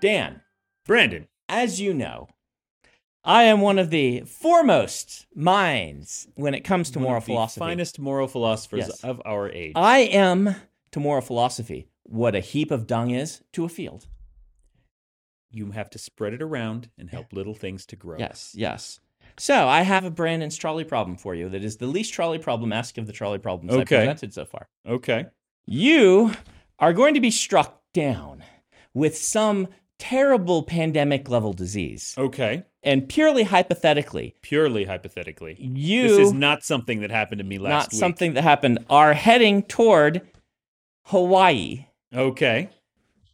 Dan, Brandon. as you know, I am one of the foremost minds when it comes to one moral of the philosophy. Finest moral philosophers Yes. of our age. I am to moral philosophy what a heap of dung is to a field. you have to spread it around and help little things to grow. Yes, yes. So I have a Brandon's trolley problem for you that is the least trolley problem-esque of the trolley problems I Okay. presented so far. Okay. You are going to be struck down with some terrible pandemic level disease. Okay. And purely hypothetically, Purely hypothetically. you This is not something that happened to me last not week. something that happened are heading toward Hawaii. Okay.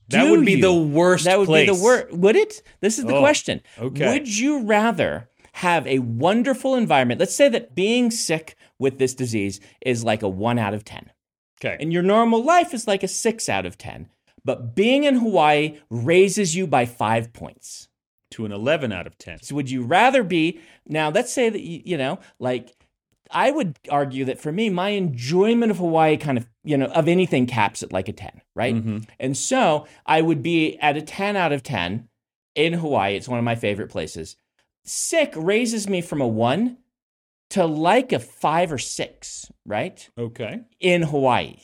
That Do would be you? the worst That would place. be the worst. Would it? This is the Oh, question. okay. Would you rather have a wonderful environment? Let's say that being sick with this disease is like a one out of 10, Okay. and your normal life is like a six out of 10. But being in Hawaii raises you by five points. to an 11 out of 10. So would you rather be now? Let's say that you, you know, like I would argue that for me, my enjoyment of Hawaii kind of you know of anything caps at like a ten, right? Mhm. And so I would be at a ten out of ten in Hawaii. It's one of my favorite places. Sick raises me from a one to like a five or six, right? Okay. In Hawaii.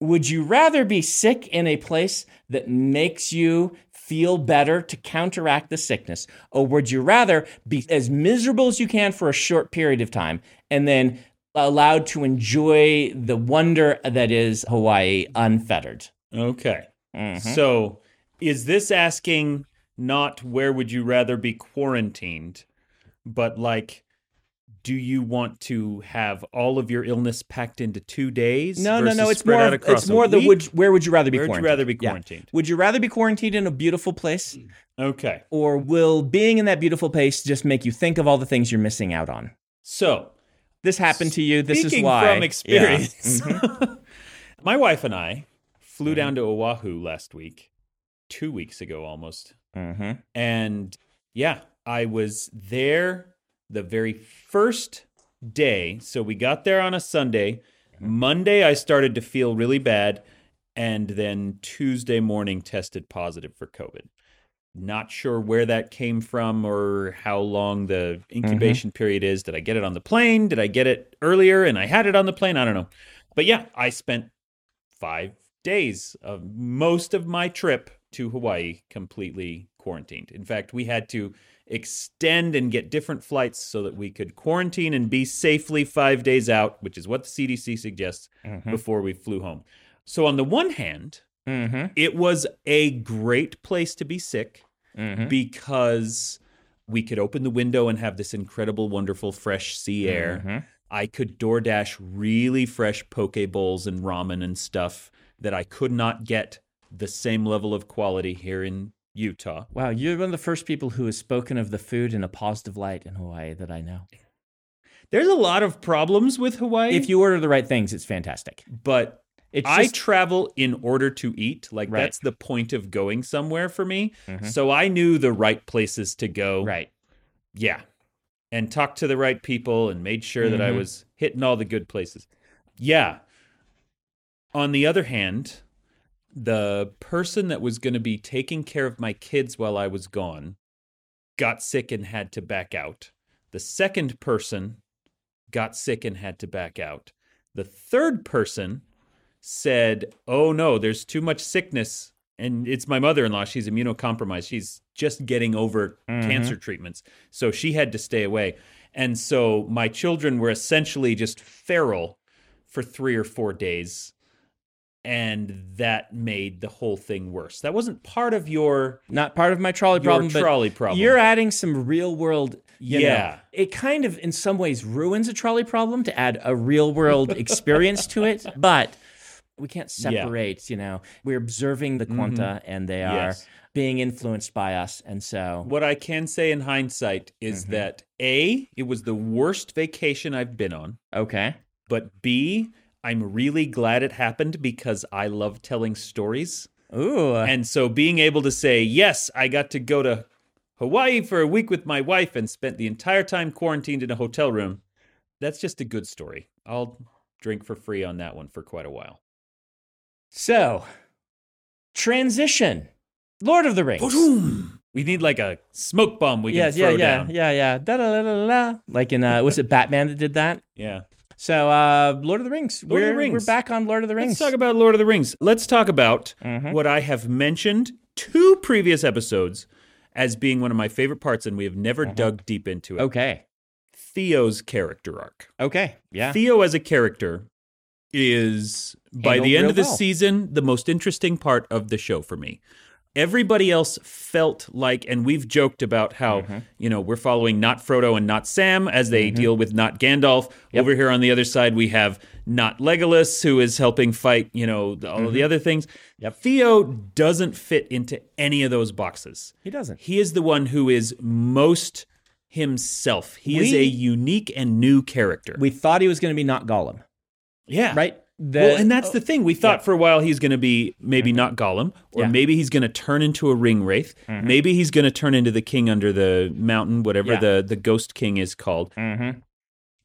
Would you rather be sick in a place that makes you feel better to counteract the sickness? Or would you rather be as miserable as you can for a short period of time and then allowed to enjoy the wonder that is Hawaii unfettered? Okay. Mhm. So, is this asking not where would you rather be quarantined, but like, do you want to have all of your illness packed into two days? No, no, no. It's more. It's more the would. Where would you rather be Where would you rather be Yeah. quarantined? Would you rather be quarantined in a beautiful place, Okay. or will being in that beautiful place just make you think of all the things you're missing out on? So, This happened to you. This is why. from Yeah. experience, Mhm. my wife and I flew Mhm. down to Oahu last week, two weeks ago almost. Mhm. And yeah, I was there the very first day. So we got there on a Sunday. Monday, I started to feel really bad. And then Tuesday morning, tested positive for COVID. Not sure where that came from or how long the mm-hmm. incubation period is. Did I get it on the plane? Did I get it earlier and I had it on the plane? I don't know. But yeah, I spent five days of most of my trip to Hawaii completely quarantined. In fact, we had to extend and get different flights so that we could quarantine and be safely five days out, which is what the CDC suggests Mhm. before we flew home. So, on the one hand, Mhm. it was a great place to be sick Mhm. because we could open the window and have this incredible, wonderful, fresh sea air. Mhm. I could DoorDash really fresh poke bowls and ramen and stuff that I could not get the same level of quality here in Utah. Wow, you're one of the first people who has spoken of the food in a positive light in Hawaii that I know. There's a lot of problems with Hawaii, If you order the right things, it's fantastic. but It's I just, travel in order to eat. Like Right. that's the point of going somewhere for me. Mhm. So I knew the right places to go. right. Yeah. And talked to the right people and made sure that I Mhm. was hitting all the good places. Yeah. On the other hand, the person that was going to be taking care of my kids while I was gone got sick and had to back out. The second person got sick and had to back out. The third person said, Oh no, there's too much sickness. And it's my mother in law. She's immunocompromised. She's just getting over Mhm. cancer treatments. So she had to stay away. And so my children were essentially just feral for three or four days. And that made the whole thing worse. That wasn't part of your, Not part of my trolley problem, but trolley problem. you're adding some real world. You know, Yeah. it kind of, in some ways, ruins a trolley problem to add a real world experience to it. But we can't separate. Yeah. You know, we're observing the quanta, and they are Yes. being influenced by us, and so What I can say in hindsight is Mhm. that A, it was the worst vacation I've been on. okay. But B, I'm really glad it happened because I love telling stories. Ooh, And so being able to say, yes, I got to go to Hawaii for a week with my wife and spent the entire time quarantined in a hotel room, that's just a good story. I'll drink for free on that one for quite a while. So, transition. Lord of the Rings. We need like a smoke bomb we Yeah, can yeah, throw yeah, down. yeah, yeah. Da. Like in uh, was it Batman that did that? Yeah. So uh, Lord of the Rings. Lord of the we're, Rings. We're back on Lord of the Rings. Let's talk about Lord of the Rings. Let's talk about Mm-hmm. what I have mentioned two previous episodes as being one of my favorite parts, and we have never dug deep into it. Mm-hmm. okay. Theo's character arc. Okay. Yeah. Theo as a character is by Handled the end of the well. season the most interesting part of the show for me. Everybody else felt like, and we've joked about how Mm-hmm. you know we're following not Frodo and not Sam as they deal with not Gandalf. Over here on the other side, we have not Legolas who is helping fight you know all of the other things. Mm-hmm. Yep. Theo doesn't fit into any of those boxes. he doesn't. He is the one who is most himself. He is a unique and new character. We thought he was going to be not Gollum, yeah. right? The- well, and that's the thing. We thought yeah. Mm-hmm. for a while he's going to be maybe not Gollum, or Yeah. maybe he's going to turn into a ring wraith. Maybe he's going to turn into the king under the mountain, whatever Yeah. the the ghost king is called. Mhm.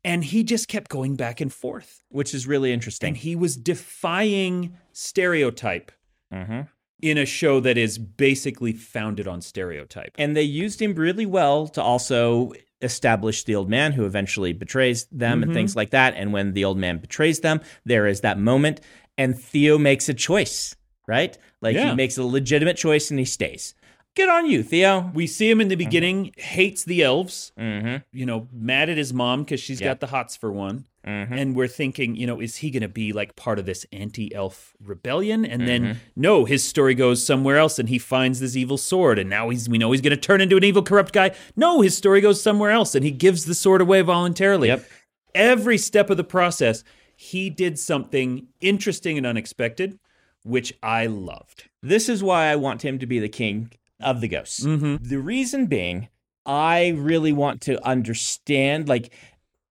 And he just kept going back and forth, which is really interesting. and he was defying stereotype Mhm. in a show that is basically founded on stereotype. and they used him really well to also establish the old man who eventually betrays them Mm-hmm. and things like that. And when the old man betrays them, there is that moment, and Theo makes a choice, right? Like Yeah. he makes a legitimate choice and he stays. Good on you, Theo. We see him in the beginning hates the elves. Mm-hmm. you know, mad at his mom because she's Yeah. got the hots for one. Mhm. And we're thinking, you know, is he going to be like part of this anti elf rebellion? And Mm-hmm. then, no, his story goes somewhere else and he finds this evil sword. And now he's, we know he's going to turn into an evil, corrupt guy. No, his story goes somewhere else and he gives the sword away voluntarily. Yep. Every step of the process, he did something interesting and unexpected, which I loved. This is why I want him to be the king of the ghosts. Mm-hmm. The reason being, I really want to understand like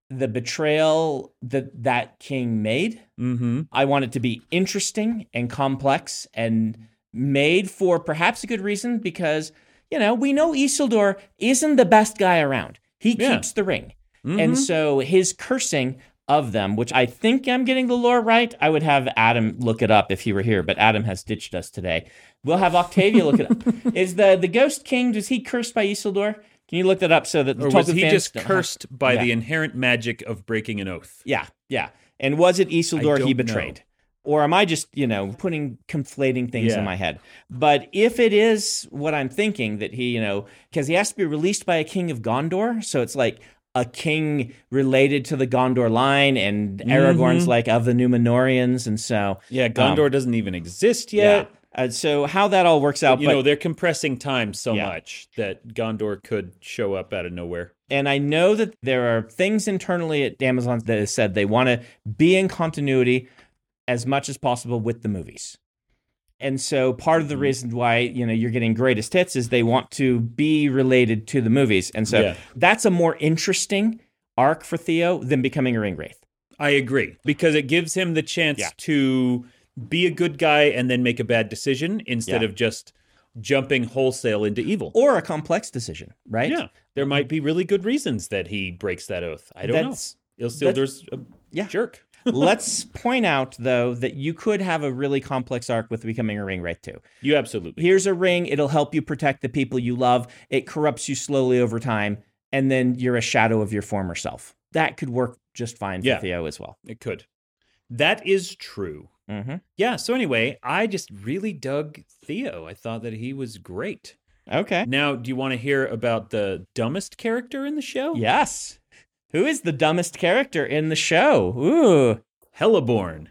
the betrayal that that king made. Mm-hmm. I want it to be interesting and complex and made for perhaps a good reason because, you know, we know Isildur isn't the best guy around. He Yeah. keeps the ring. Mhm. And so his cursing of them, which I think I'm getting the lore right, I would have Adam look it up if he were here, but Adam has ditched us today. We'll have Octavia look it up. Is the the Ghost King, was he cursed by Isildur? Can you look that up so that the Or was he just don't have- cursed by Yeah. the inherent magic of breaking an oath? Yeah, yeah. And was it Isildur he don't know. betrayed? Or am I just, you know, putting conflating things Yeah. in my head? But if it is what I'm thinking that he, you know, because he has to be released by a king of Gondor, so it's like a king related to the Gondor line, and Aragorn's like of the Numenoreans, and so Yeah, Gondor doesn't even exist yet. Um, yeah. Uh, so how that all works out, you but know they're compressing time so Yeah. much that Gondor could show up out of nowhere. And I know that there are things internally at Amazon that has said they want to be in continuity as much as possible with the movies. And so part of the Mhm. reason why, you know, you're getting greatest hits is they want to be related to the movies. And so Yeah. that's a more interesting arc for Theo than becoming a ring wraith. I agree because it gives him the chance Yeah. to be a good guy and then make a bad decision instead Yeah. of just jumping wholesale into evil. Or a complex decision, right? yeah, there might be really good reasons that he breaks that oath. I don't That's- know. Isildur's a Yeah. jerk. Let's point out though that you could have a really complex arc with becoming a ring wraith too. You absolutely. here's a ring it'll help you protect the people you love it corrupts you slowly over time and then you're a shadow of your former self that could work just fine for Yeah. theo as well It could. That is true. Mm-hmm. Yeah. So anyway, I just really dug Theo. I thought that he was great. okay Now, do you want to hear about the dumbest character in the show? yes who is the dumbest character in the show ooh Helleborn.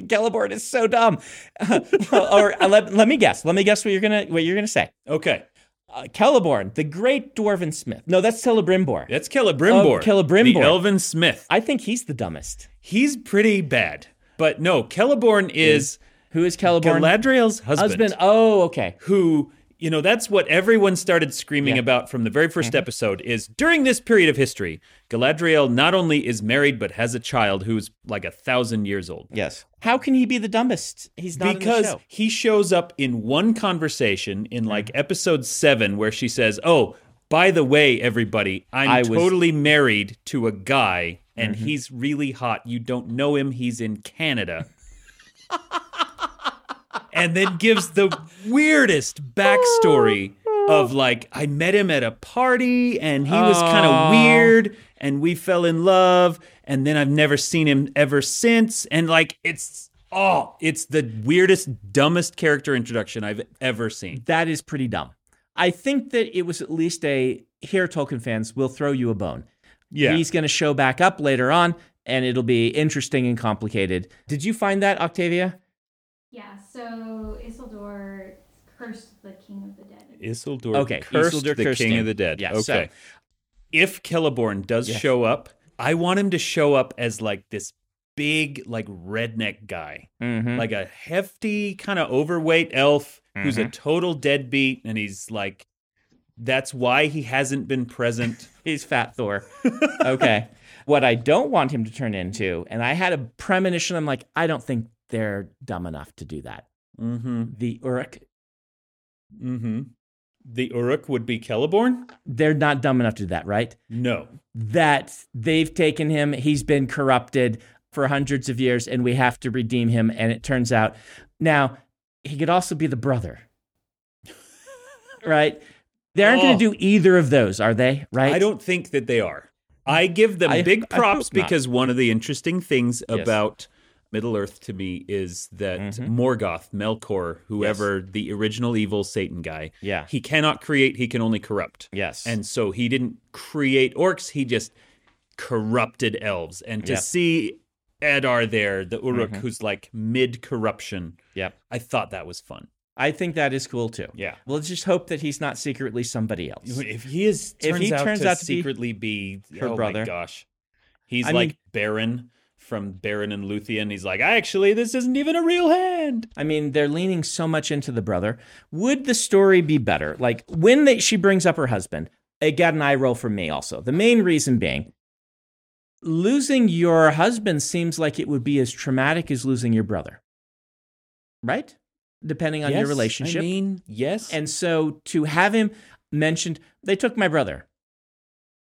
Celeborn is so dumb. or uh, let, let me guess. Let me guess what you're gonna what you're gonna say. Okay. Uh, Celeborn, the great dwarven smith. No, that's Celebrimbor. That's Celebrimbor. Oh, Celebrimbor. The Elven Smith. I think he's the dumbest. He's pretty bad. But no, Celeborn is Who is Celeborn? Galadriel's husband. husband. Oh, okay. Who, you know, that's what everyone started screaming Yeah. about from the very 1st episode is during this period of history, Galadriel not only is married but has a child who's like a thousand years old. Yes. How can he be the dumbest? He's not in the because show. he shows up in one conversation in like episode seven where she says, "Oh, by the way, everybody, I'm I was- Mm-hmm. totally married to a guy, and mm-hmm. he's really hot. You don't know him. He's in Canada." and then gives the weirdest backstory of like I met him at a party and he was kind of weird and we fell in love and then I've never seen him ever since and like it's oh it's the weirdest dumbest character introduction I've ever seen. That is pretty dumb. I think that it was at least a here, Tolkien fans, we'll throw you a bone. Yeah. He's going to show back up later on, and it'll be interesting and complicated. Did you find that, Octavia? Yeah, so Isildur cursed the king of the dead. Isildur Okay, cursed Isildur the cursed king him. of the dead. Yeah, okay. so- if Celeborn does Yes. show up, I want him to show up as like this big like redneck guy. Mm-hmm. like a hefty kind of overweight elf who's a Mhm. total deadbeat and he's like that's why he hasn't been present He's Fat Thor. okay. What I don't want him to turn into, and I had a premonition, I'm like, I don't think they're dumb enough to do that. mm-hmm The Uruk, mm-hmm the uruk would be Celeborn? they're not dumb enough to do that, right? no that they've taken him, he's been corrupted for hundreds of years, and we have to redeem him. And it turns out now he could also be the brother, right? They aren't going Oh. to do either of those, are they? Right? i don't think that they are i give them I- big props because one of the interesting things Yes. about middle earth to me is that Mhm. morgoth melkor whoever the original evil satan guy Yeah. he cannot create he can only corrupt Yes. And so he didn't create orcs, he just corrupted elves. And to Yep. see Adar there, the Uruk, Mhm. who's like mid corruption, Yep. I thought that was fun. I think that is cool too. Yeah. Well, let's just hope that he's not secretly somebody else. If he is If turns he out turns to out to be secretly be, her oh brother. my gosh. He's I like mean- Beren from Beren and Luthien. He's like, actually, this isn't even a real hand. I mean, they're leaning so much into the brother. Would the story be better? Like when they, she brings up her husband, it got an eye roll from me also. The main reason being, losing your husband seems like it would be as traumatic as losing your brother, right? Depending on your Yes, relationship. I mean, yes. and so to have him mentioned, they took my brother.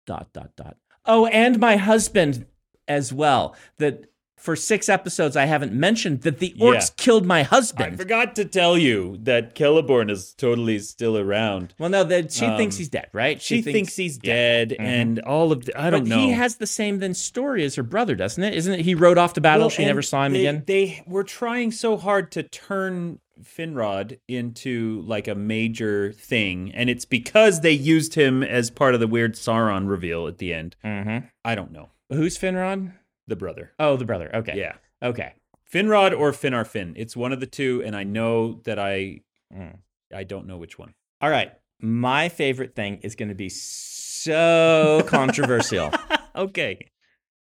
Dot dot dot. Oh, and my husband as well. That for six episodes I haven't mentioned that the orcs Yeah. killed my husband. I forgot to tell you that Celeborn is totally still around. Well, no, that she Um, thinks he's dead, right? She, thinks, he's yeah. dead, Mhm. and all of the, I don't but know. he has the same then story as her brother, doesn't it? Isn't it? He rode off to battle. Well, she never saw him they, again. They were trying so hard to turn Finrod into like a major thing, and it's because they used him as part of the weird Sauron reveal at the end. Mm-hmm. I don't know Who's Finrod? the brother. Oh, the brother. Okay. Yeah, Okay. Finrod or Finarfin. It's one of the two, and I know that I Mm. I don't know which one. All right. My favorite thing is going to be so controversial. okay,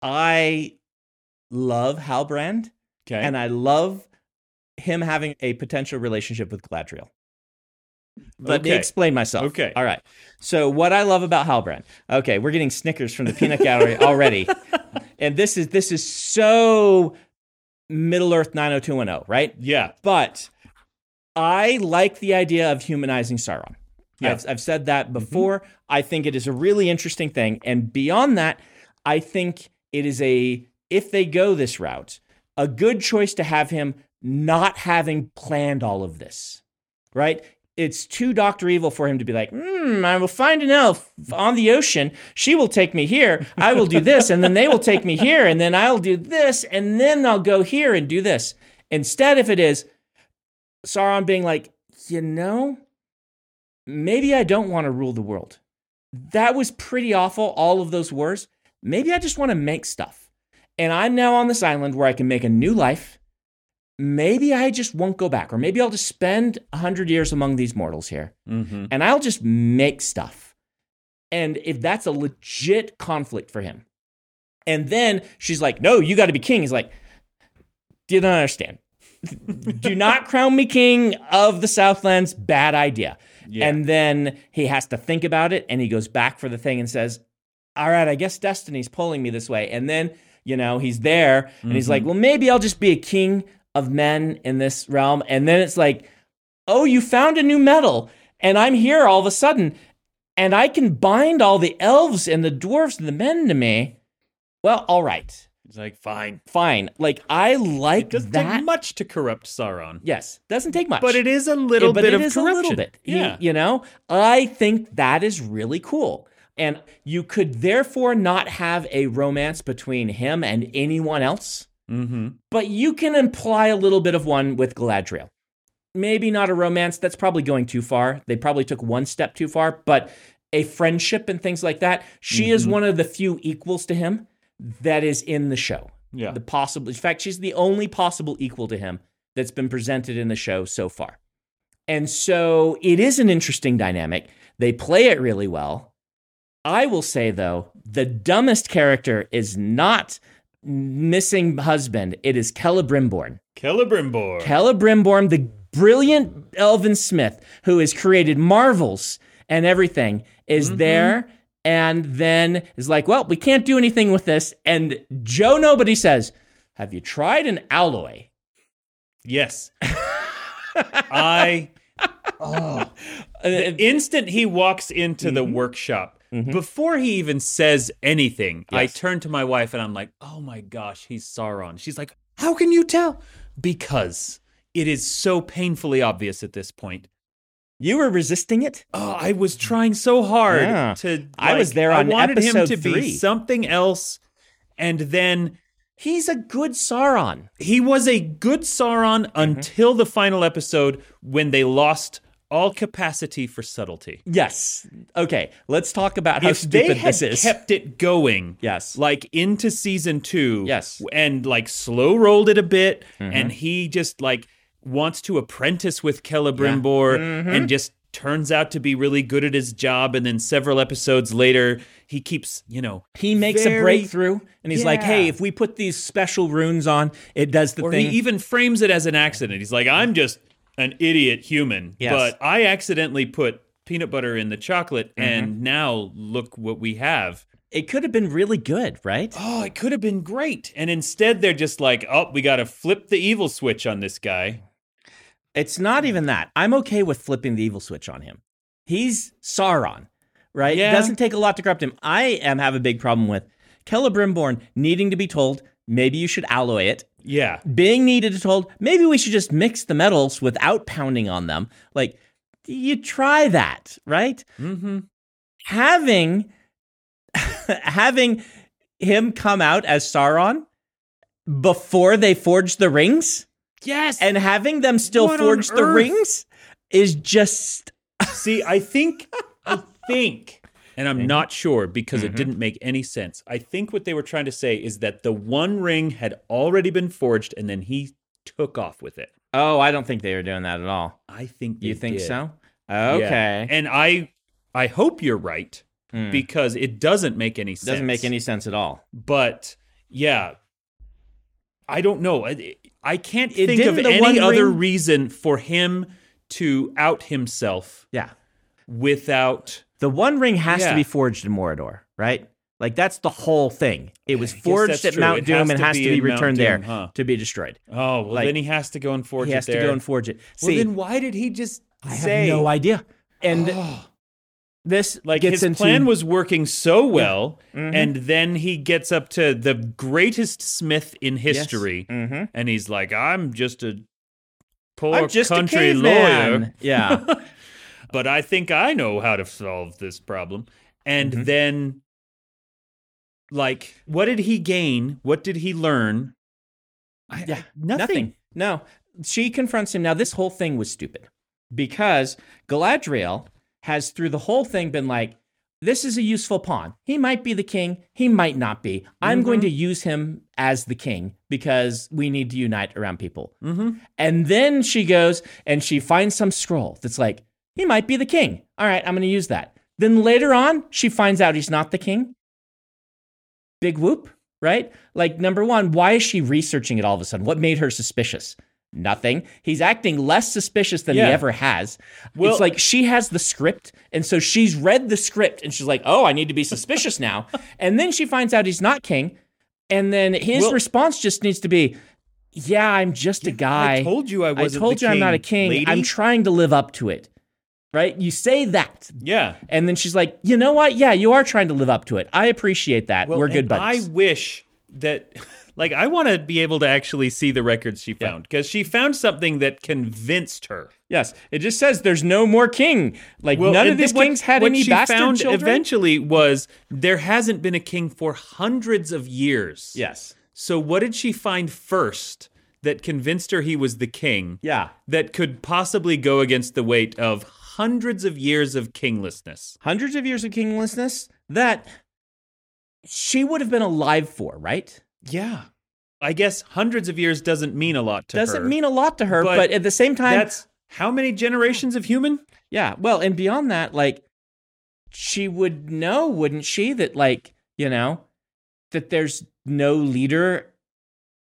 I love Halbrand, okay, and I love him having a potential relationship with Galadriel. Let me Okay. explain myself. Okay. All right. So what I love about Halbrand. Okay, we're getting Snickers from the peanut gallery already. and this is this is so Middle Earth 90210, right? yeah, But I like the idea of humanizing Sauron. Yeah. I've, I've said that mm-hmm. before. I think it is a really interesting thing. And beyond that, I think it is a, if they go this route, a good choice to have him not having planned all of this, right? It's too Dr. Evil for him to be like, hmm, I will find an elf on the ocean. She will take me here. I will do this. And then they will take me here. And then I'll do this. And then I'll go here and do this. Instead, if it is Sauron being like, you know, maybe I don't want to rule the world. That was pretty awful, all of those wars. Maybe I just want to make stuff. And I'm now on this island where I can make a new life. Maybe I just won't go back, or maybe I'll just spend a hundred years among these mortals here mm-hmm. and I'll just make stuff. And if that's a legit conflict for him, and then she's like, No, you got to be king. He's like, Do you not understand. Do not crown me king of the Southlands. Bad idea. Yeah. And then he has to think about it and he goes back for the thing and says, All right, I guess destiny's pulling me this way. And then, you know, he's there and he's like, Well, maybe I'll just be a king of men in this realm. And then it's like, Oh, you found a new metal and I'm here all of a sudden and I can bind all the elves and the dwarves and the men to me. Well, all right. It's like fine. Fine. Like I like It doesn't that. take much to corrupt Sauron. yes, doesn't take much. But it is a little Yeah, but bit it of is corruption. a little bit. Yeah. You, know, I think that is really cool. And you could therefore not have a romance between him and anyone else, mm-hmm. but you can imply a little bit of one with Galadriel. Maybe not a romance, that's probably going too far. They probably took one step too far, but a friendship and things like that. She is Mhm. one of the few equals to him that is in the show. Yeah. The possible, in fact, she's the only possible equal to him that's been presented in the show so far. And so it is an interesting dynamic. They play it really well. I will say, though, the dumbest character is not missing husband, it is Celebrimbor. Celebrimbor. Celebrimbor, the brilliant Elvin Smith, who has created marvels and everything, is mm-hmm. there and then is like, well, we can't do anything with this. And Joe Nobody says, Have you tried an alloy? yes. I Oh. the instant he walks into the mm-hmm. workshop, before he even says anything, I turn to my wife and I'm like, "Oh my gosh, he's Sauron." She's like, "How can you tell?" Because it is so painfully obvious at this point. you were resisting it? Oh, I was trying so hard Yeah. to. I was there on I wanted him to be three. something else, and then He's a good Sauron. he was a good Sauron Mm-hmm. until the final episode when they lost all capacity for subtlety. Yes. Okay, let's talk about how if stupid this is. kept it going, Yes. like into season two, Yes. Mm-hmm. and like slow rolled it a bit, and he just like wants to apprentice with Celebrimbor, Mm-hmm. and just turns out to be really good at his job, and then several episodes later, he keeps you know he makes very- a breakthrough and he's like, hey, if we put these special runes on, it does the thing. or thing. he even frames it as an accident. He's like, I'm just an idiot human, Yes. but I accidentally put peanut butter in the chocolate, Mm-hmm. and now look what we have. it could have been really good, right? Oh, it could have been great. And instead, they're just like, oh, we got to flip the evil switch on this guy. It's not even that. I'm okay with flipping the evil switch on him. He's Sauron, right? Yeah. It doesn't take a lot to corrupt him. I am have a big problem with Celebrimbor needing to be told, maybe you should alloy it. Yeah. Being needed to told, maybe we should just mix the metals without pounding on them. Like, you try that, right? Mm-hmm. having having him come out as Sauron before they forge the rings Yes. and having them still What forge the rings is just see, I think, I think, and Mm-hmm. I'm not sure because it didn't make any sense. I think what they were trying to say is that the one ring had already been forged and then he took off with it. Oh, I don't think they were doing that at all. I think You think did. so? Yeah. Okay. And I, I hope you're right Hmm. because it doesn't make any sense. Doesn't make any sense at all. but yeah i don't know i, I can't It think of any other Ring- reason for him to out himself Yeah. without The one ring has Yeah. to be forged in Mordor, right? Like that's the whole thing. It was forged at true. Mount It Doom has and has to be returned Doom, there huh? to be destroyed. oh well Like, then he has to go and forge it. he has it to go and forge it. well then why did he just I have say no idea. And Oh, this like his into plan was working so well Mhm. and then he gets up to the greatest smith in history Mhm. and he's like i'm just a poor I'm just country a lawyer. Yeah. but I think I know how to solve this problem. And Mhm. then, like, what did he gain? What did he learn? I- Yeah, I- nothing. No, she confronts him. Now, this whole thing was stupid because Galadriel has, through the whole thing, been like, this is a useful pawn. He might be the king. He might not be. I'm going to use him as the king because we need to unite around people. Mm-hmm. And then she goes and she finds some scroll that's like, he might be the king. All right, I'm going to use that. Then later on, she finds out he's not the king. Big whoop, right? Like, number one, why is she researching it all of a sudden? What made her suspicious? Nothing. He's acting less suspicious than Yeah. he ever has. Well- it's like she has the script, and so she's read the script, and she's like, "Oh, I need to be suspicious now." and then she finds out he's not king, and then his Well- response just needs to be, "Yeah, I'm just a guy." I told you I I wasn't. told the you I'm not a king, king. lady. I'm trying to live up to it. Right? You say that. yeah. And then she's like, you know what? Yeah, you are trying to live up to it. I appreciate that. Well, We're good and I wish that like I want to be able to actually see the records she found because she found something that convinced her. Yes, it just says there's no more king. Like Well, none of these what- kings had what any she bastard found children. eventually was there hasn't been a king for hundreds of years. Yes. So what did she find first that convinced her he was the king? Yeah. That could possibly go against the weight of hundreds of years of kinglessness. Hundreds of years of kinglessness that she would have been alive for, right? Yeah. I guess hundreds of years doesn't mean a lot to her. Doesn't mean a lot to her, But but, at the same time, That's how many generations of human? yeah. Well, and beyond that, like she would know, wouldn't she, that like you know that there's no leader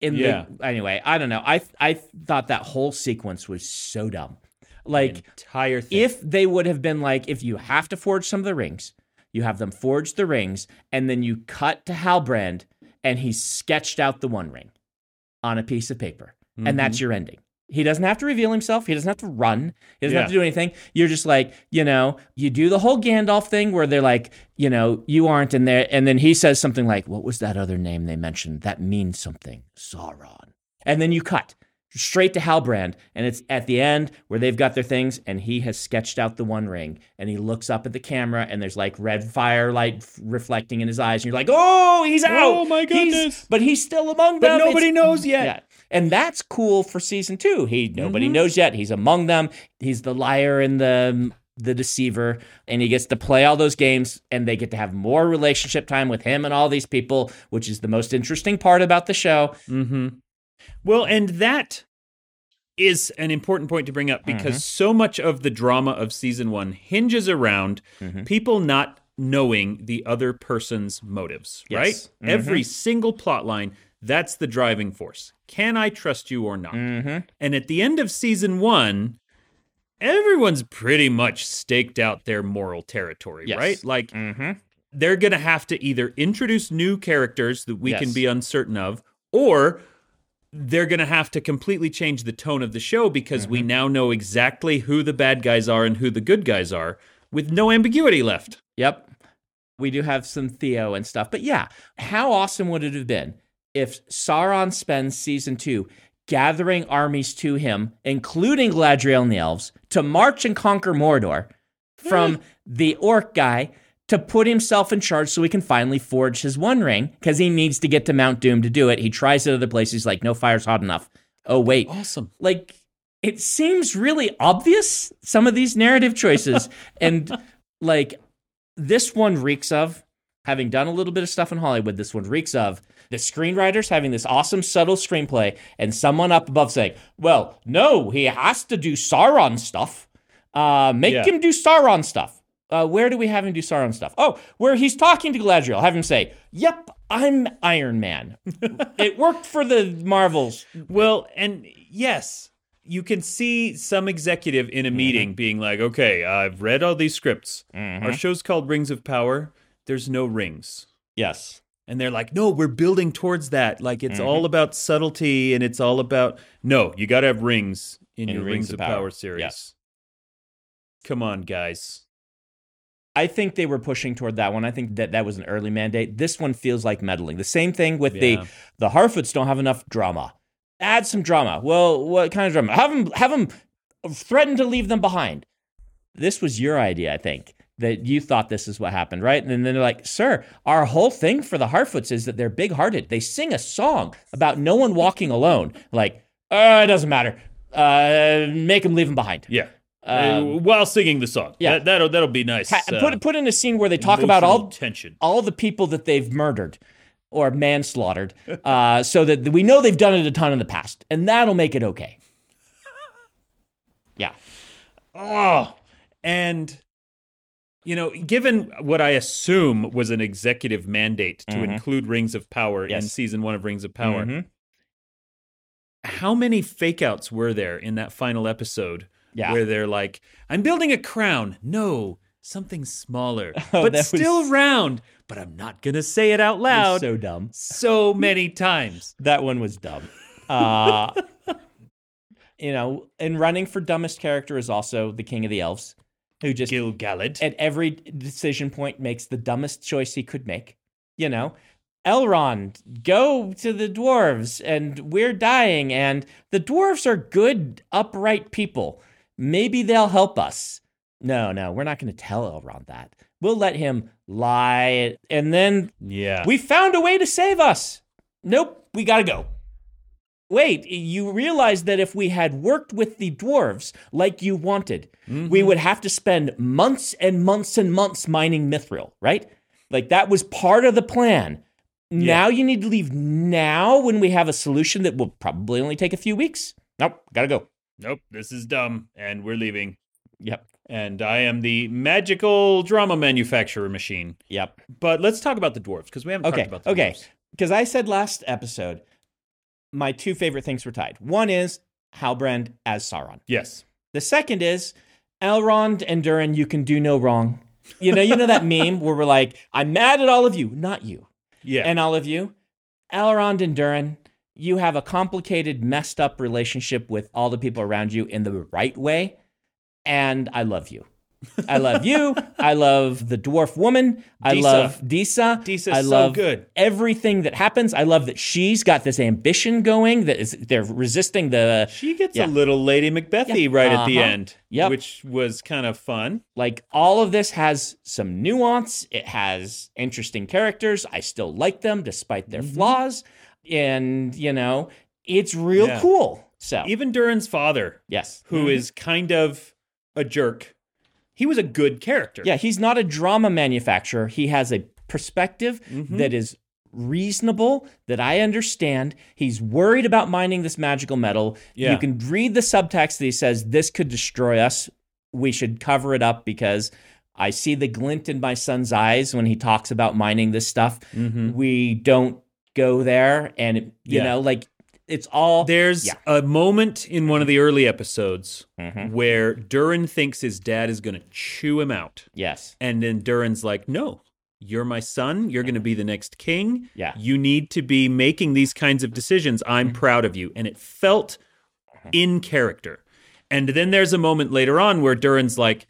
in Yeah. the. Anyway, I don't know. I I thought that whole sequence was so dumb. Like entire thing. if they would have been like, if you have to forge some of the rings, you have them forge the rings, and then you cut to Halbrand and he sketched out the one ring on a piece of paper. And that's Mm-hmm. your ending. He doesn't have to reveal himself. He doesn't have to run. He doesn't have to do anything. You're just like, you know, you do the whole Gandalf thing where they're like, you know, you aren't in there. And then he says something like, what was that other name they mentioned? That means something. Sauron. And then you cut straight to Halbrand. And it's at the end where they've got their things and he has sketched out the one ring. And he looks up at the camera and there's like red firelight f- reflecting in his eyes. And you're like, oh, he's out. Oh, my He's- goodness. but he's still among them. But nobody It's- knows yet. Yeah. And that's cool for season two. He nobody Mm-hmm. knows yet. He's among them. He's the liar and the the deceiver, and he gets to play all those games, and they get to have more relationship time with him and all these people, which is the most interesting part about the show. Mm-hmm. Well, and that is an important point to bring up because Mm-hmm. so much of the drama of season one hinges around Mm-hmm. people not knowing the other person's motives, Yes. right? Mhm. Every single plot line, that's the driving force. Can I trust you or not? Mm-hmm. And at the end of season one, everyone's pretty much staked out their moral territory, Yes. right? Like Mm-hmm. they're going to have to either introduce new characters that we can be uncertain of, or they're going to have to completely change the tone of the show because we mm-hmm. now know exactly who the bad guys are and who the good guys are with no ambiguity left. Yep. We do have some Theo and stuff. But yeah, how awesome would it have been if Sauron spends season two gathering armies to him, including Galadriel and the elves, to march and conquer Mordor from mm. the orc guy to put himself in charge so he can finally forge his one ring because he needs to get to Mount Doom to do it. He tries it other places. He's like, no fire's hot enough. Oh, wait Awesome. like it seems really obvious some of these narrative choices and like this one reeks of having done a little bit of stuff in hollywood this one reeks of the screenwriters having this awesome subtle screenplay and someone up above saying well no he has to do sauron stuff uh, make Yeah. him do sauron stuff uh, where do we have him do Sauron stuff? Oh, where he's talking to Galadriel. Have him say, "Yep, I'm Iron Man." it worked for the Marvels. Well, and yes, you can see some executive in a meeting mm-hmm. being like, okay, I've read all these scripts. Our mm-hmm. show's called Rings of Power. There's no rings. Yes. And they're like, no, we're building towards that. Like it's all mm-hmm. about subtlety and it's all about no, you got to have rings in, In your Rings, of Power, series. Yes. Come on, guys. I think they were pushing toward that one. I think that that was an early mandate. This one feels like meddling. The same thing with Yeah. the the Harfoots don't have enough drama. Add some drama. Well, what kind of drama? Have them have them threaten to leave them behind. This was your idea, I think. That you thought this is what happened, right? And then they're like, "Sir, our whole thing for the Harfoots is that they're big-hearted. They sing a song about no one walking alone. Like, uh, it doesn't matter. Uh, make them leave them behind. Yeah. Um, while singing the song. yeah. That, that'll, that'll be nice. Ha- uh, put put in a scene where they talk about all tension. all the people that they've murdered or manslaughtered, uh, so that we know they've done it a ton in the past, and that'll make it okay. Yeah, Oh, and you know, given what I assume was an executive mandate to include Rings of Power in Mm-hmm. Season one of Rings of Power, Mhm. how many fake outs were there in that final episode Yeah. where they're like, I'm building a crown. No, something smaller, Oh, but that was- still round. But I'm not going to say it out loud so dumb. so many times. That one was dumb. Uh, you know, and running for dumbest character is also the king of the elves, who just Gil Galad. at every decision point makes the dumbest choice he could make. You know, Elrond, go to the dwarves, and we're dying, and the dwarves are good, upright people. Maybe they'll help us. No, no, we're not going to tell Elrond that. We'll let him lie, and then Yeah. we found a way to save us. Nope, we gotta go. Wait, you realize that if we had worked with the dwarves like you wanted, we mm-hmm. would have to spend months and months and months mining mithril, right? Like that was part of the plan. Now you need to leave now when we have a solution that will probably only take a few weeks. Nope, gotta go. Nope, this is dumb, and we're leaving. Yep, And I am the magical drama manufacturer machine. yep. But let's talk about the dwarves because we haven't Okay, talked about the okay. Because I said last episode, my two favorite things were tied. One is Halbrand as Sauron. Yes. The second is Elrond and Durin, you can do no wrong. You know, you know that meme where we're like, I'm mad at all of you, not you, Yeah. and all of you. Elrond and Durin, you have a complicated, messed up relationship with all the people around you in the right way, and I love you. I love you. I love the dwarf woman. I Disa. love Disa. Disa's I so love good. everything that happens. I love that she's got this ambition going. That is, they're resisting the she gets Yeah. a little Lady Macbethy Yeah. right at the Uh-huh. end, Yep. which was kind of fun. like all of this has some nuance it has interesting characters i still like them despite their flaws and you know it's real Yeah. cool so Even Durin's father, yes who is Mhm. kind of a jerk, he was a good character. yeah he's not a drama manufacturer he has a perspective Mhm. that is reasonable that i understand he's worried about mining this magical metal Yeah. you can read the subtext that he says this could destroy us we should cover it up because I see the glint in my son's eyes when he talks about mining this stuff. Mhm. We don't go there, and you Yeah. know, like it's all There's Yeah. a moment in one of the early episodes Mhm. where Durin thinks his dad is going to chew him out. yes, And then Durin's like, no, you're my son. You're going to be the next king. Yeah. You need to be making these kinds of decisions. I'm proud of you. And it felt in character. And then there's a moment later on where Durin's like,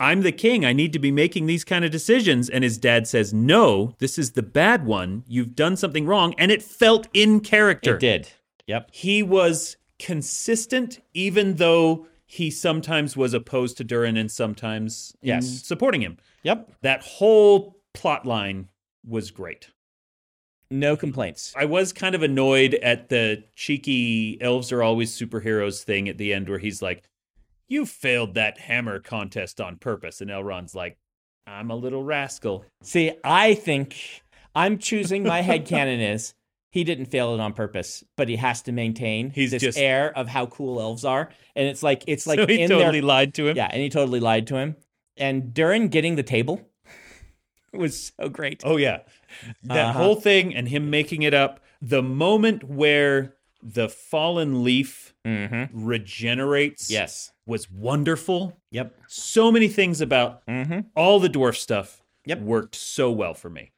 I'm the king. I need to be making these kind of decisions. And his dad says, No, this is the bad one. You've done something wrong. And it felt in character it did. Yep. he was consistent, even though he sometimes was opposed to Durin and sometimes Yes. supporting him. Yep. That whole plot line was great. No complaints. I was kind of annoyed at the cheeky elves are always superheroes thing at the end where he's like, You failed that hammer contest on purpose. And Elrond's like, I'm a little rascal. See, I think I'm choosing my head headcanon is he didn't fail it on purpose, but he has to maintain He's this just- air of how cool elves are. And it's like it's like so he totally their lied to him. Yeah, and he totally lied to him. And Durin getting the table was so great. Oh yeah, that Uh-huh. whole thing and him making it up. The moment where the fallen leaf Mm-hmm. regenerates, Yes. Was wonderful. Yep. So many things about Mm-hmm. all the dwarf stuff Yep. worked so well for me.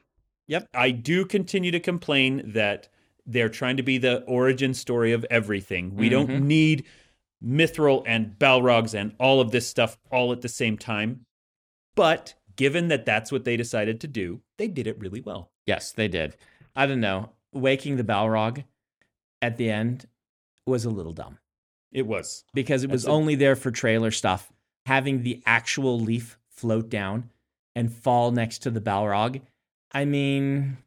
Yep. I do continue to complain that they're trying to be the origin story of everything. We Mhm. don't need Mithril and Balrogs and all of this stuff all at the same time. But given that that's what they decided to do, they did it really well. Yes, they did. I don't know. Waking the Balrog at the end was a little dumb It was. because it was That's only there for trailer stuff. Having the actual leaf float down and fall next to the Balrog, I mean,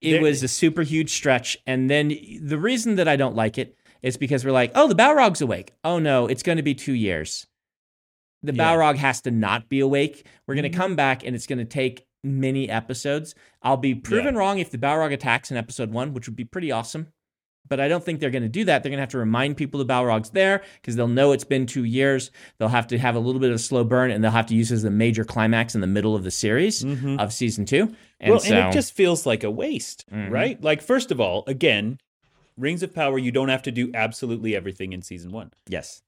it There- was a super huge stretch. And then the reason that I don't like it is because we're like, oh, the Balrog's awake. Oh no, it's going to be two years. The Yeah. Balrog has to not be awake. We're going to Mhm. come back and it's going to take many episodes. I'll be proven wrong if the Balrog attacks in episode one, which would be pretty awesome. But I don't think they're going to do that. They're going to have to remind people the Balrog's there because they'll know it's been two years. They'll have to have a little bit of a slow burn and they'll have to use it as a major climax in the middle of the series Mhm. of season two. And well, so, and it just feels like a waste, Mhm. right? Like, first of all, again, Rings of Power, you don't have to do absolutely everything in season one. yes.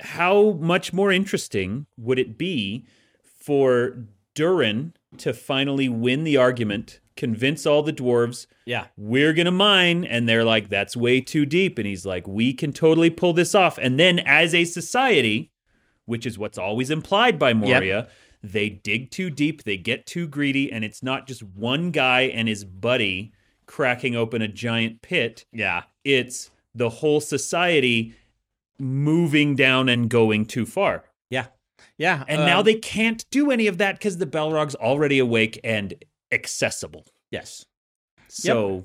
How much more interesting would it be for Durin to finally win the argument, convince all the dwarves, Yeah. we're going to mine? And they're like, that's way too deep. And he's like, we can totally pull this off. And then, as a society, which is what's always implied by Moria, they dig too deep, they get too greedy, and it's not just one guy and his buddy cracking open a giant pit. Yeah. It's the whole society moving down and going too far. Yeah. Yeah. And now um, they can't do any of that because the Balrog's already awake and accessible. Yes. So,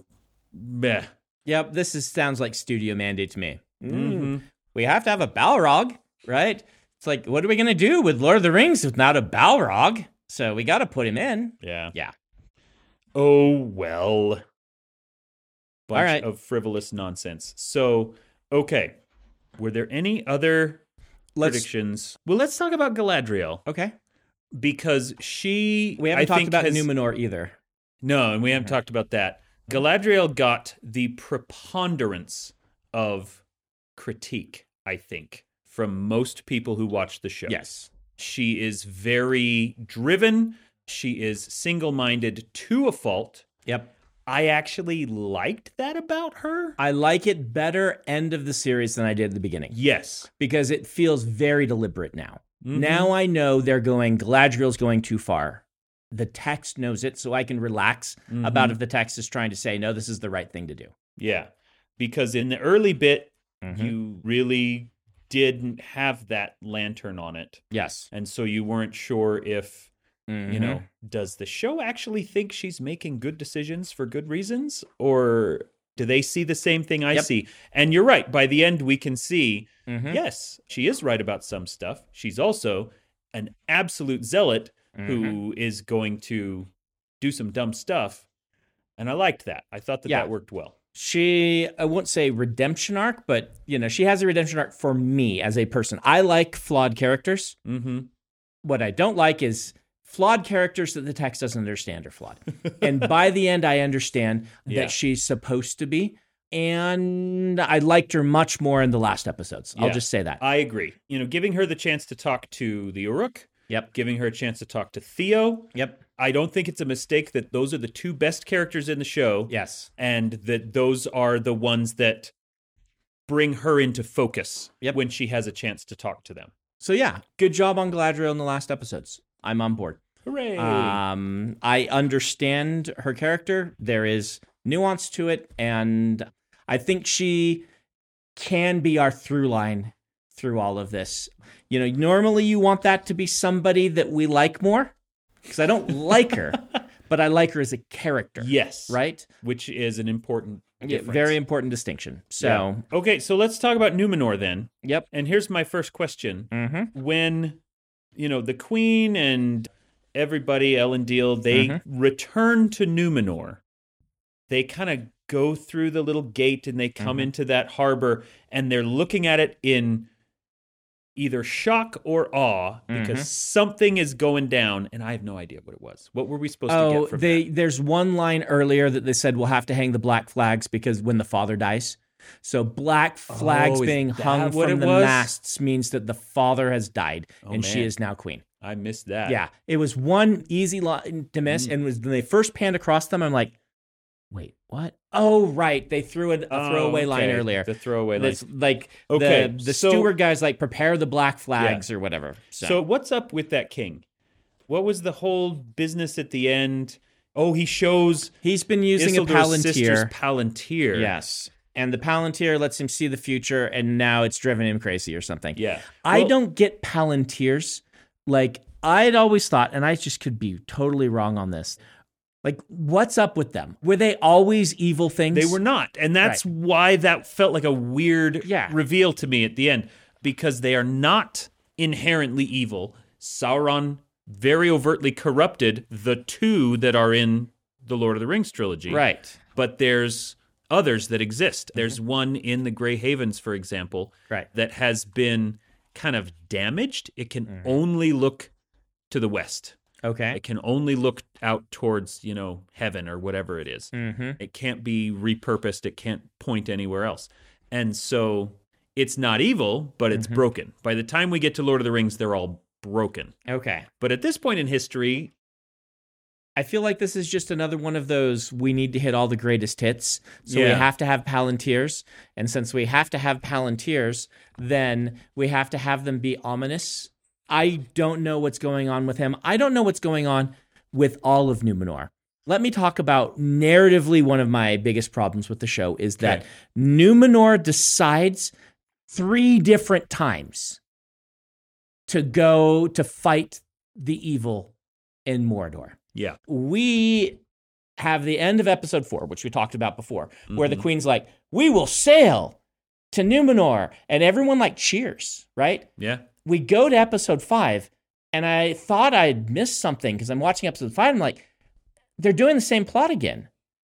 meh. Yep. This is sounds like studio mandate to me. Mm, Mhm. We have to have a Balrog, right? It's like, what are we gonna do with Lord of the Rings without a Balrog? So we got to put him in. Yeah. Yeah. Oh well. Bunch All right. of frivolous nonsense. So, okay. Were there any other Let's. predictions? Well, let's talk about Galadriel Okay. Because she. We haven't I talked about has- Numenor either. No, and we haven't Mm-hmm. talked about that. Galadriel got the preponderance of critique, I think, from most people who watch the show. Yes. She is very driven. She is single minded to a fault. Yep. I actually liked that about her. I like it better end of the series than I did at the beginning Yes. because it feels very deliberate now. Mhm. Now I know they're going, Galadriel's going too far. The text knows it, so I can relax about Mhm. if the text is trying to say, no, this is the right thing to do. Yeah. Because in the early bit, Mhm. you really didn't have that lantern on it. Yes. And so you weren't sure if, you Mhm. know, does the show actually think she's making good decisions for good reasons? Or do they see the same thing I Yep. see? And you're right. By the end, we can see Mhm. yes, she is right about some stuff. She's also an absolute zealot Mm-hmm. who is going to do some dumb stuff. And I liked that. I thought that Yeah. that worked well. she i won't say redemption arc but you know she has a redemption arc for me as a person i like flawed characters Mm-hmm. what i don't like is flawed characters that the text doesn't understand are flawed and by the end i understand that Yeah. she's supposed to be and i liked her much more in the last episodes i'll just say that I agree. You know, giving her the chance to talk to the Uruk, yep giving her a chance to talk to Theo. yep I don't think it's a mistake that those are the two best characters in the show. yes And that those are the ones that bring her into focus Yep. when she has a chance to talk to them. so yeah good job on galadriel in the last episodes i'm on board Hooray. Um, I understand her character. There is nuance to it, and I think she can be our through line through all of this. You know, normally you want that to be somebody that we like more because I don't like her, but I like her as a character. yes. Right? Which is an important Yeah, very important distinction. So, Yeah. Okay, so let's talk about Numenor then. yep. And here's my first question. Mm-hmm. when you know the queen and everybody Elendil, they Mhm. return to Numenor they kind of go through the little gate and they come Mhm. into that harbor and they're looking at it in either shock or awe because Mhm. something is going down and I have no idea what it was. What were we supposed to Oh, get from they that? there's one line earlier that they said we'll have to hang the black flags because when the father dies. So black flags Oh, being hung from the was? masts means that the father has died Oh, and she is now queen. I missed that. Yeah, it was one easy line to miss, Mm. and was when they first panned across them. I'm like, wait, what? Oh, right, they threw a, a Oh, throwaway line earlier. The throwaway line. That's like Okay, the the so- steward guys like prepare the black flags or whatever. So, So what's up with that king? What was the whole business at the end? Oh, he shows he's been using a Isildur's sister's palantir. palantir. Yes. And the Palantir lets him see the future, and now it's driven him crazy or something. Yeah. I don't get Palantirs. Like, I'd always thought, and I just could be totally wrong on this. Like, what's up with them? Were they always evil things? They were not. And that's why that felt like a weird Yeah. reveal to me at the end because they are not inherently evil. Sauron very overtly corrupted the two that are in the Lord of the Rings trilogy. Right. But there's others that exist. There's one in the Grey Havens, for example, Right. that has been kind of damaged. It can Mm-hmm. only look to the west. Okay. It can only look out towards, you know, heaven or whatever it is. Mm-hmm. It can't be repurposed. It can't point anywhere else. And so it's not evil, but it's Mm-hmm. broken. By the time we get to Lord of the Rings, they're all broken. Okay. But at this point in history, I feel like this is just another one of those we need to hit all the greatest hits. So we have to have Palantirs. And since we have to have Palantirs, then we have to have them be ominous. I don't know what's going on with him. I don't know what's going on with all of Numenor. Let me talk about narratively one of my biggest problems with the show is that Okay. Numenor decides three different times to go to fight the evil in Mordor. Yeah. We have the end of episode four, which we talked about before, where the Mhm. queen's like, "We will sail to Numenor," and everyone like cheers, right? Yeah. we go to episode five, and I thought I'd missed something because I'm watching episode five. I'm like, they're doing the same plot again,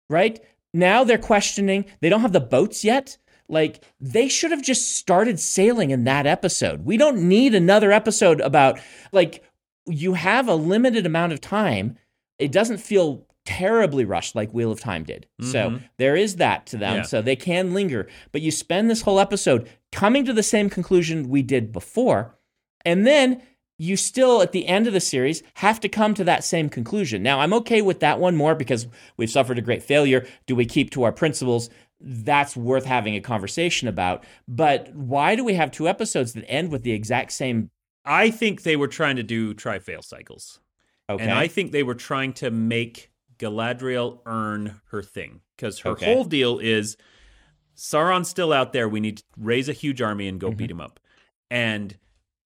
right? Now they're questioning. They don't have the boats yet. Like they should have just started sailing in that episode. We don't need another episode about like you have a limited amount of time. It doesn't feel terribly rushed like Wheel of Time did. So Mhm. there is that to them. Yeah. So they can linger. But you spend this whole episode coming to the same conclusion we did before. And then you still, at the end of the series, have to come to that same conclusion. Now, I'm okay with that one more because we've suffered a great failure. Do we keep to our principles? That's worth having a conversation about. But why do we have two episodes that end with the exact same? I think they were trying to do try fail cycles. Okay. And I think they were trying to make Galadriel earn her thing because her Okay. whole deal is Sauron's still out there. We need to raise a huge army and go Mm-hmm. beat him up. And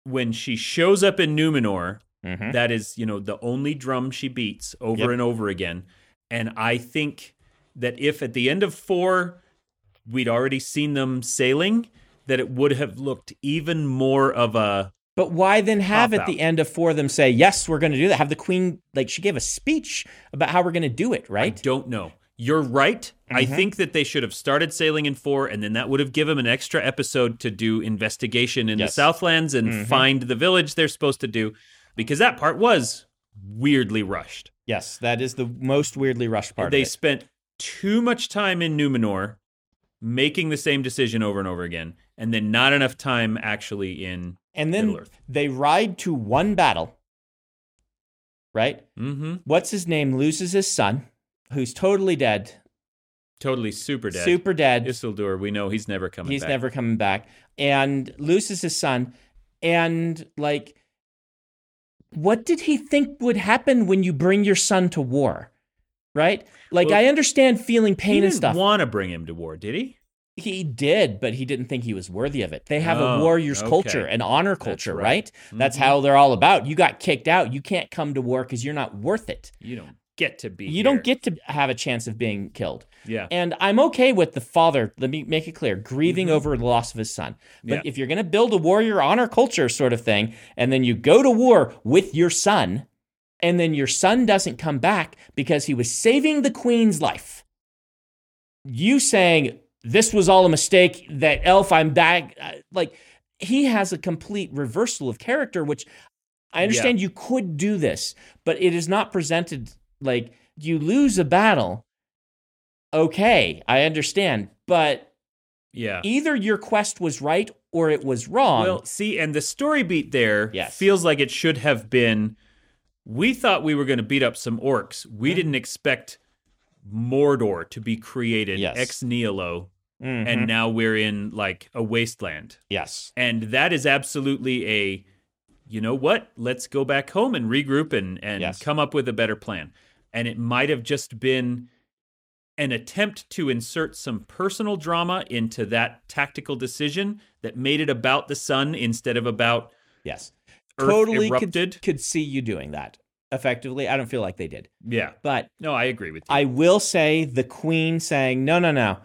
when she shows up in Numenor, Mhm. that is, you know, the only drum she beats over Yep. and over again. And I think that if at the end of four we'd already seen them sailing, that it would have looked even more of a But why then have at the end of four of them say, yes, we're going to do that? Have the queen, like, she gave a speech about how we're going to do it, right? I don't know. You're right. I Mhm. think that they should have started sailing in four, and then that would have given them an extra episode to do investigation in Yes. the Southlands and Mhm. find the village they're supposed to do, because that part was weirdly rushed. Yes, that is the most weirdly rushed part they spent too much time in Numenor making the same decision over and over again, and then not enough time actually in. And then Middle Earth. they ride to one battle, right? Mm-hmm. What's his name? Loses his son, who's totally dead, Totally super dead. super dead. Isildur, we know he's never coming back. He's back. never coming back, and loses his son. And like, what did he think would happen when you bring your son to war? Right? Like, Well, I understand feeling pain and didn't stuff. want to bring him to war, did he? He did, but he didn't think he was worthy of it. They have a Oh, warrior's okay. culture, an honor That's culture, right. right? That's Mhm. how they're all about. You got kicked out. You can't come to war because you're not worth it. You don't get to be. You here. don't get to have a chance of being killed. Yeah. And I'm okay with the father, let me make it clear, grieving over the loss of his son. But Yeah. if you're going to build a warrior honor culture sort of thing, and then you go to war with your son, and then your son doesn't come back because he was saving the queen's life, you saying, this was all a mistake, that elf, I'm back, uh, like, he has a complete reversal of character, which I understand you could do this, but it is not presented like you lose a battle. Okay, I understand, but Yeah. either your quest was right or it was wrong. Well, see, and the story beat there Yes. feels like it should have been. We thought we were going to beat up some orcs. We Mm-hmm. didn't expect Mordor to be created Yes. ex nihilo, Mhm. and now we're in like a wasteland. yes, And that is absolutely a, you know what? Let's go back home and regroup and and Yes. come up with a better plan. And it might have just been an attempt to insert some personal drama into that tactical decision that made it about the son instead of about yes, Earth totally erupted. could, could see you doing that effectively. I don't feel like they did, yeah. but No, I agree with you. I will say the queen saying no, no, no.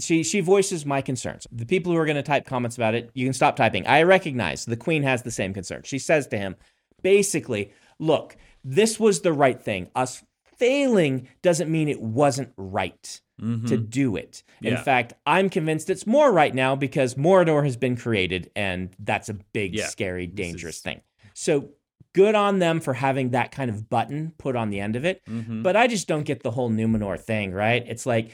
She she voices my concerns. The people who are going to type comments about it, you can stop typing. I recognize the queen has the same concern. She says to him, basically, look, this was the right thing. Us failing doesn't mean it wasn't right Mhm. to do it. In Yeah. fact, I'm convinced it's more right now because Mordor has been created, and that's a big, Yeah. scary, dangerous is- thing. So good on them for having that kind of button put on the end of it. Mhm. But I just don't get the whole Numenor thing, right? It's like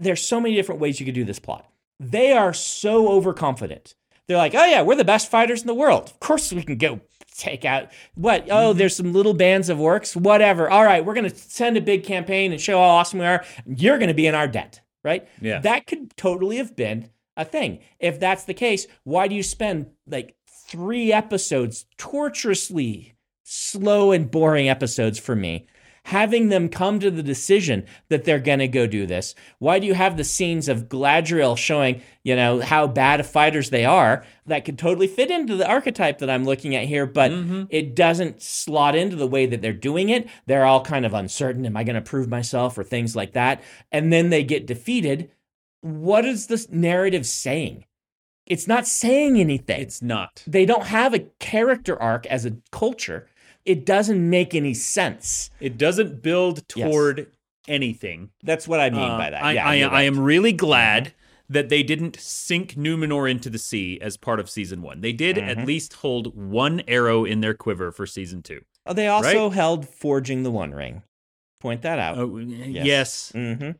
there's so many different ways you could do this plot. They are so overconfident. They're like, oh yeah, we're the best fighters in the world. Of course we can go take out what? Mm-hmm. Oh, there's some little bands of orcs. Whatever. All right, we're gonna send a big campaign and show how awesome we are. You're gonna be in our debt, right? Yeah. That could totally have been a thing. If that's the case, why do you spend like three episodes torturously slow and boring episodes for me having them come to the decision that they're going to go do this? Why do you have the scenes of Galadriel showing, you know, how bad fighters they are? That could totally fit into the archetype that I'm looking at here, but mm-hmm. it doesn't slot into the way that they're doing it. They're all kind of uncertain. Am I going to prove myself or things like that? And then they get defeated. What is this narrative saying? It's not saying anything It's not. they don't have a character arc as a culture. It doesn't make any sense. It doesn't build Yes. toward anything. That's what I mean Uh, by that. I, yeah, I, you're I am really glad that they didn't sink Numenor into the sea as part of season one. They did Mm-hmm. at least hold one arrow in their quiver for season two. Oh, they also held forging the One Ring. Point that out. Oh, yes. hmm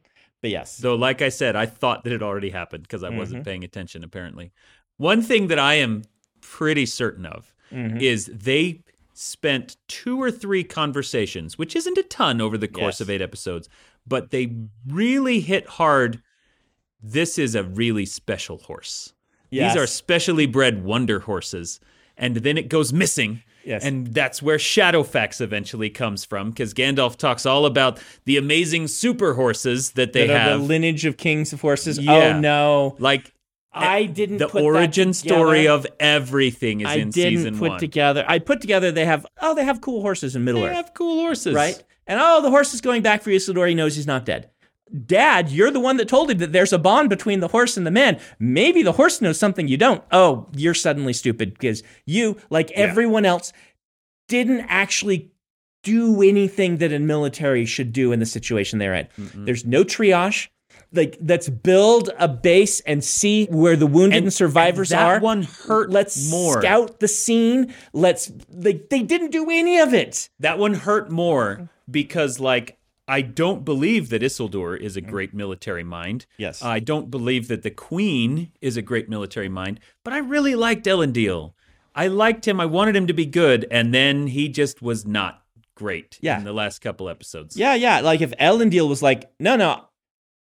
But yes, Though, like I said, I thought that it already happened because I Mm-hmm. wasn't paying attention, apparently. One thing that I am pretty certain of Mm-hmm. is they spent two or three conversations, which isn't a ton over the course Yes. of eight episodes, but they really hit hard. This is a really special horse. Yes. These are specially bred wonder horses. And then it goes missing. Yes. And that's where Shadowfax eventually comes from, because Gandalf talks all about the amazing super horses that they that have. the lineage of kings of horses. Oh, yeah. Oh no, like I didn't. the origin story of everything is I in didn't season put one. together. I put together. They have. Oh, they have cool horses in Middle they Earth. They have cool horses, right? And oh, the horse is going back for Isildur. He knows he's not dead. Dad, you're the one that told him that there's a bond between the horse and the man. Maybe the horse knows something you don't. Oh, you're suddenly stupid because you, like everyone else, didn't actually do anything that a military should do in the situation they're in. There's no triage. Like let's build a base and see where the wounded and, survivors that are. That one hurt Let's more. scout the scene. Let's. They, they didn't do any of it. That one hurt more because, like, I don't believe that Isildur is a great military mind. Yes. I don't believe that the Queen is a great military mind, but I really liked Elendil. I liked him. I wanted him to be good, and then he just was not great Yeah. in the last couple episodes. Yeah, yeah. Like if Elendil was like, no, no,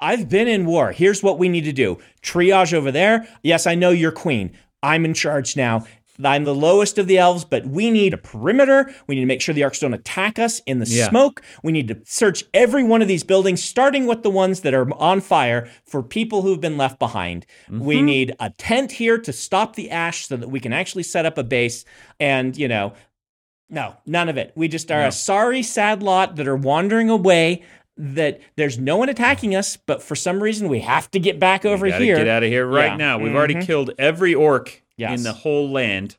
I've been in war. Here's what we need to do. Triage over there. Yes, I know you're queen. I'm in charge now. I'm the lowest of the elves, but we need a perimeter. We need to make sure the orcs don't attack us in the Yeah. smoke. We need to search every one of these buildings, starting with the ones that are on fire for people who've been left behind. We mm-hmm. need a tent here to stop the ash so that we can actually set up a base. And, you know, no, none of it. We just are No. a sorry, sad lot that are wandering away. That there's no one attacking us, but for some reason we have to get back over we here. Get out of here right Yeah. now. We've already Mhm. killed every orc Yes. in the whole land,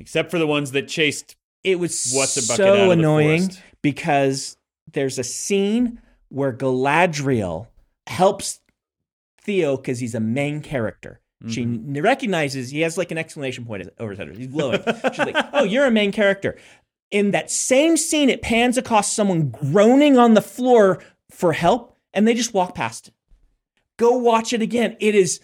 except for the ones that chased. It was What's a bucket so annoying because there's a scene where Galadriel helps Theo because he's a main character. She Mm-hmm. n- recognizes he has like an exclamation point over his head. He's glowing. She's like, "Oh, you're a main character." In that same scene, it pans across someone groaning on the floor for help, and they just walk past. It. Go watch it again. It is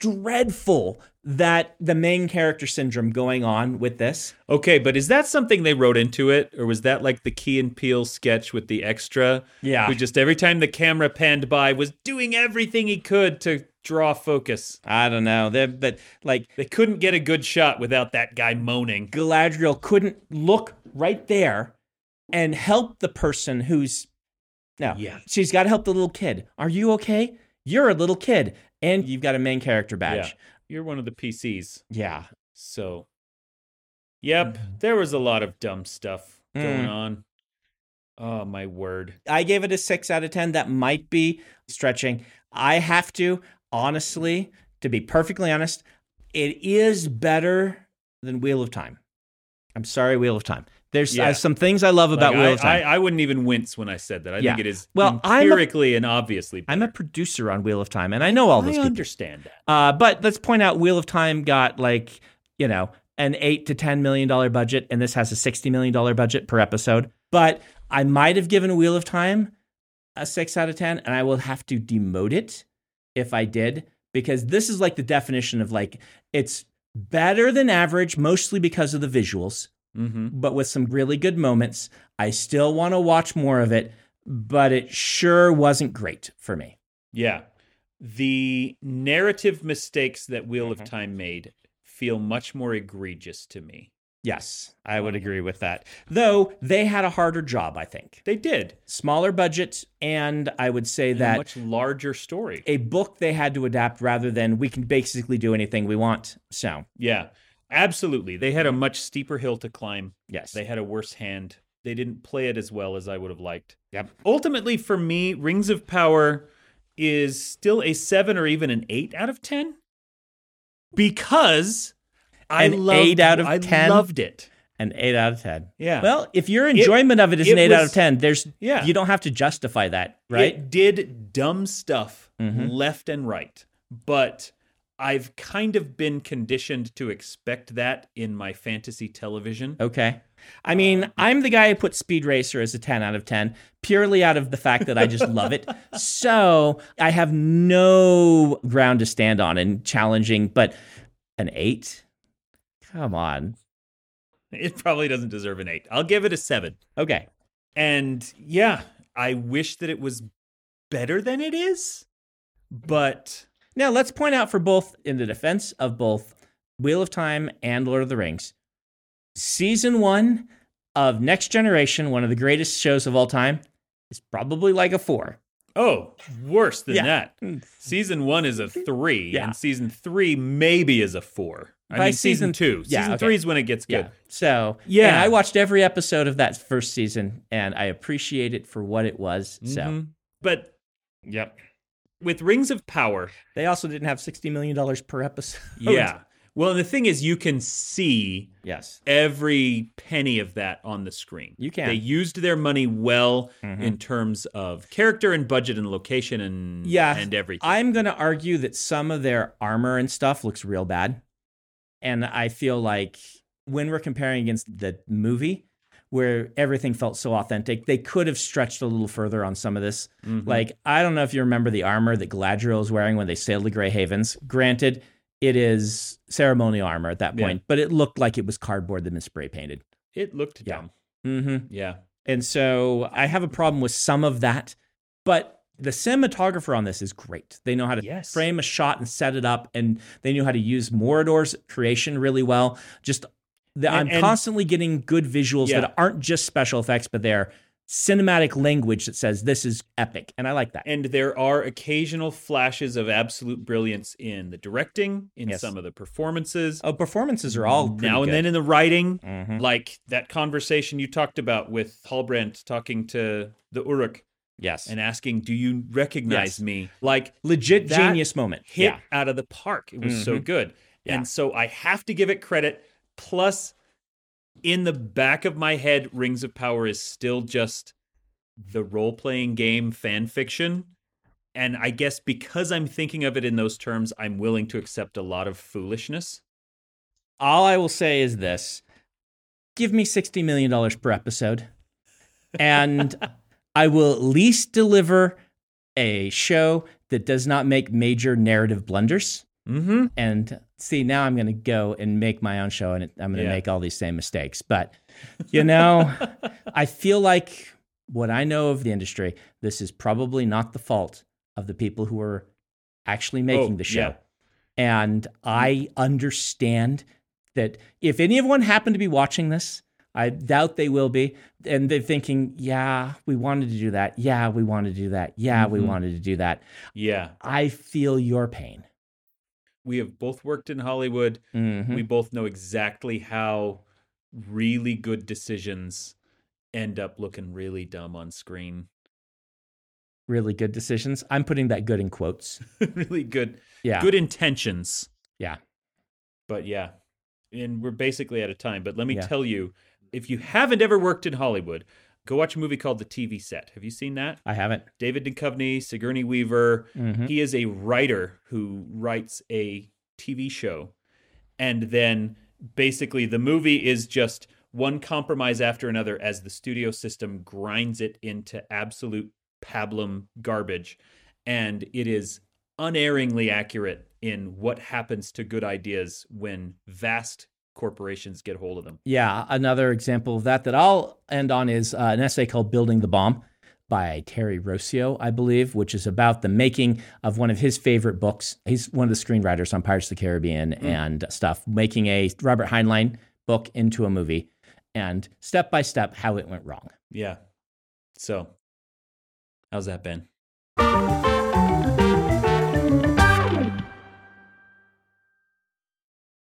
dreadful that the main character syndrome going on with this. Okay, but is that something they wrote into it, or was that like the Key and Peele sketch with the extra? Yeah. who just every time the camera panned by was doing everything he could to draw focus. I don't know. They're, but like They couldn't get a good shot without that guy moaning. Galadriel couldn't look right there and help the person who's no. Yeah. She's got to help the little kid. Are you okay? You're a little kid and you've got a main character badge. Yeah, you're one of the PCs, Yeah. so. Yep, there was a lot of dumb stuff going Mm. on. Oh my word! I gave it a 6 out of 10. That might be stretching. I have to honestly, to be perfectly honest, it is better than Wheel of Time. I'm sorry, Wheel of Time. There's uh, Yeah. some things I love about Like, Wheel I, of Time. I, I wouldn't even wince when I said that. I Yeah. think it is Well, I'm a- empirically and obviously. I'm a producer on Wheel of Time, and I know all those I people. understand that. Uh, but let's point out Wheel of Time got like, you know, an eight to ten million dollar budget, and this has a sixty million dollar budget per episode. But I might have given Wheel of Time a six out of ten, and I will have to demote it if I did, because this is like the definition of like it's better than average, mostly because of the visuals, Mm-hmm. but with some really good moments. I still want to watch more of it, but it sure wasn't great for me. Yeah. The narrative mistakes that Wheel Mm-hmm. of Time made feel much more egregious to me. Yes, I would agree with that. Though they had a harder job, I think. They did. Smaller budget, and I would say And a that much larger story. a book they had to adapt rather than we can basically do anything we want. So, Yeah, absolutely. They had a much steeper hill to climb. yes. They had a worse hand. They didn't play it as well as I would have liked. Yep. Ultimately, for me, Rings of Power is still a seven or even an eight out of ten because I An loved, eight out of I 10? loved it. An 8 out of 10. Yeah. Well, if your enjoyment of it is it an 8 out of 10, there's Yeah. you don't have to justify that, right? It did dumb stuff Mhm. left and right, but I've kind of been conditioned to expect that in my fantasy television. Okay. I mean, um, I'm the guy who put Speed Racer as a 10 out of 10 purely out of the fact that I just love it. So I have no ground to stand on in challenging, but an 8? Come on. It probably doesn't deserve an eight. I'll give it a seven. Okay. And yeah, I wish that it was better than it is, but Now let's point out for both, in the defense of both Wheel of Time and Lord of the Rings, season one of Next Generation, one of the greatest shows of all time, is probably like a four. oh, worse than Yeah. that. Season one is a three, Yeah. and season three maybe is a four. I By mean, season, season- two. yeah, season okay. three is when it gets good. Yeah. So Yeah. and I watched every episode of that first season, and I appreciate it for what it was. So Mhm. But yep. With Rings of Power, They also didn't have sixty million dollars per episode. yeah. Well, the thing is, you can see yes. every penny of that on the screen. You can. They used their money well Mhm. in terms of character and budget and location and Yeah. and everything. I'm going to argue that some of their armor and stuff looks real bad. And I feel like when we're comparing against the movie, where everything felt so authentic, they could have stretched a little further on some of this. Mhm. Like, I don't know if you remember the armor that Galadriel was wearing when they sailed to Grey Havens. Granted, it is ceremonial armor at that Yeah. point, but it looked like it was cardboard that been spray painted. it looked Yeah. dumb. Mm-hmm. Yeah. And so I have a problem with some of that, but the cinematographer on this is great. They know how to Yes. frame a shot and set it up, and they knew how to use Mordor's creation really well. Just the, And- I'm and- constantly getting good visuals Yeah. that aren't just special effects, but they're cinematic language that says this is epic, and I like that. And there are occasional flashes of absolute brilliance in the directing, in Yes. some of the performances. Oh, performances are all now and good. then in the writing, Mhm. like that conversation you talked about with Halbrand talking to the Uruk Yes, and asking, "Do you recognize Yes. me?" Like legit that genius moment. hit Yeah, out of the park. It was so Mhm. good. Yeah. And so I have to give it credit. Plus, in the back of my head, Rings of Power is still just the role playing game fan fiction. And I guess because I'm thinking of it in those terms, I'm willing to accept a lot of foolishness. all I will say is this: give me sixty million dollars per episode, and I will at least deliver a show that does not make major narrative blunders. Mm-hmm. And see, now I'm going to go and make my own show, and I'm going to Yeah. make all these same mistakes. But you know, I feel like what I know of the industry, this is probably not the fault of the people who are actually making Oh, the show. yeah. And I understand that if anyone happened to be watching this, I doubt they will be, and they're thinking, yeah, we wanted to do that. Yeah, we wanted to do that. Yeah, we Mhm. wanted to do that. Yeah. I feel your pain. We have both worked in Hollywood. Mhm. We both know exactly how really good decisions end up looking really dumb on screen. Really good decisions. I'm putting that good in quotes. really good Yeah. good intentions. Yeah. But yeah. And we're basically out of time. But let me Yeah. tell you, if you haven't ever worked in Hollywood, go watch a movie called The TV Set. Have you seen that? I haven't. David Duchovny, Sigourney Weaver. Mhm. He is a writer who writes a TV show. And then basically the movie is just one compromise after another as the studio system grinds it into absolute pablum garbage. And it is unerringly accurate in what happens to good ideas when vast corporations get hold of them. Yeah, another example of that that I'll end on is uh, an essay called Building the Bomb by Terry Rossio, I believe, which is about the making of one of his favorite books. He's one of the screenwriters on Pirates of the Caribbean and stuff, making a Robert Heinlein book into a movie and step by step how it went wrong. Yeah. So, how's that been?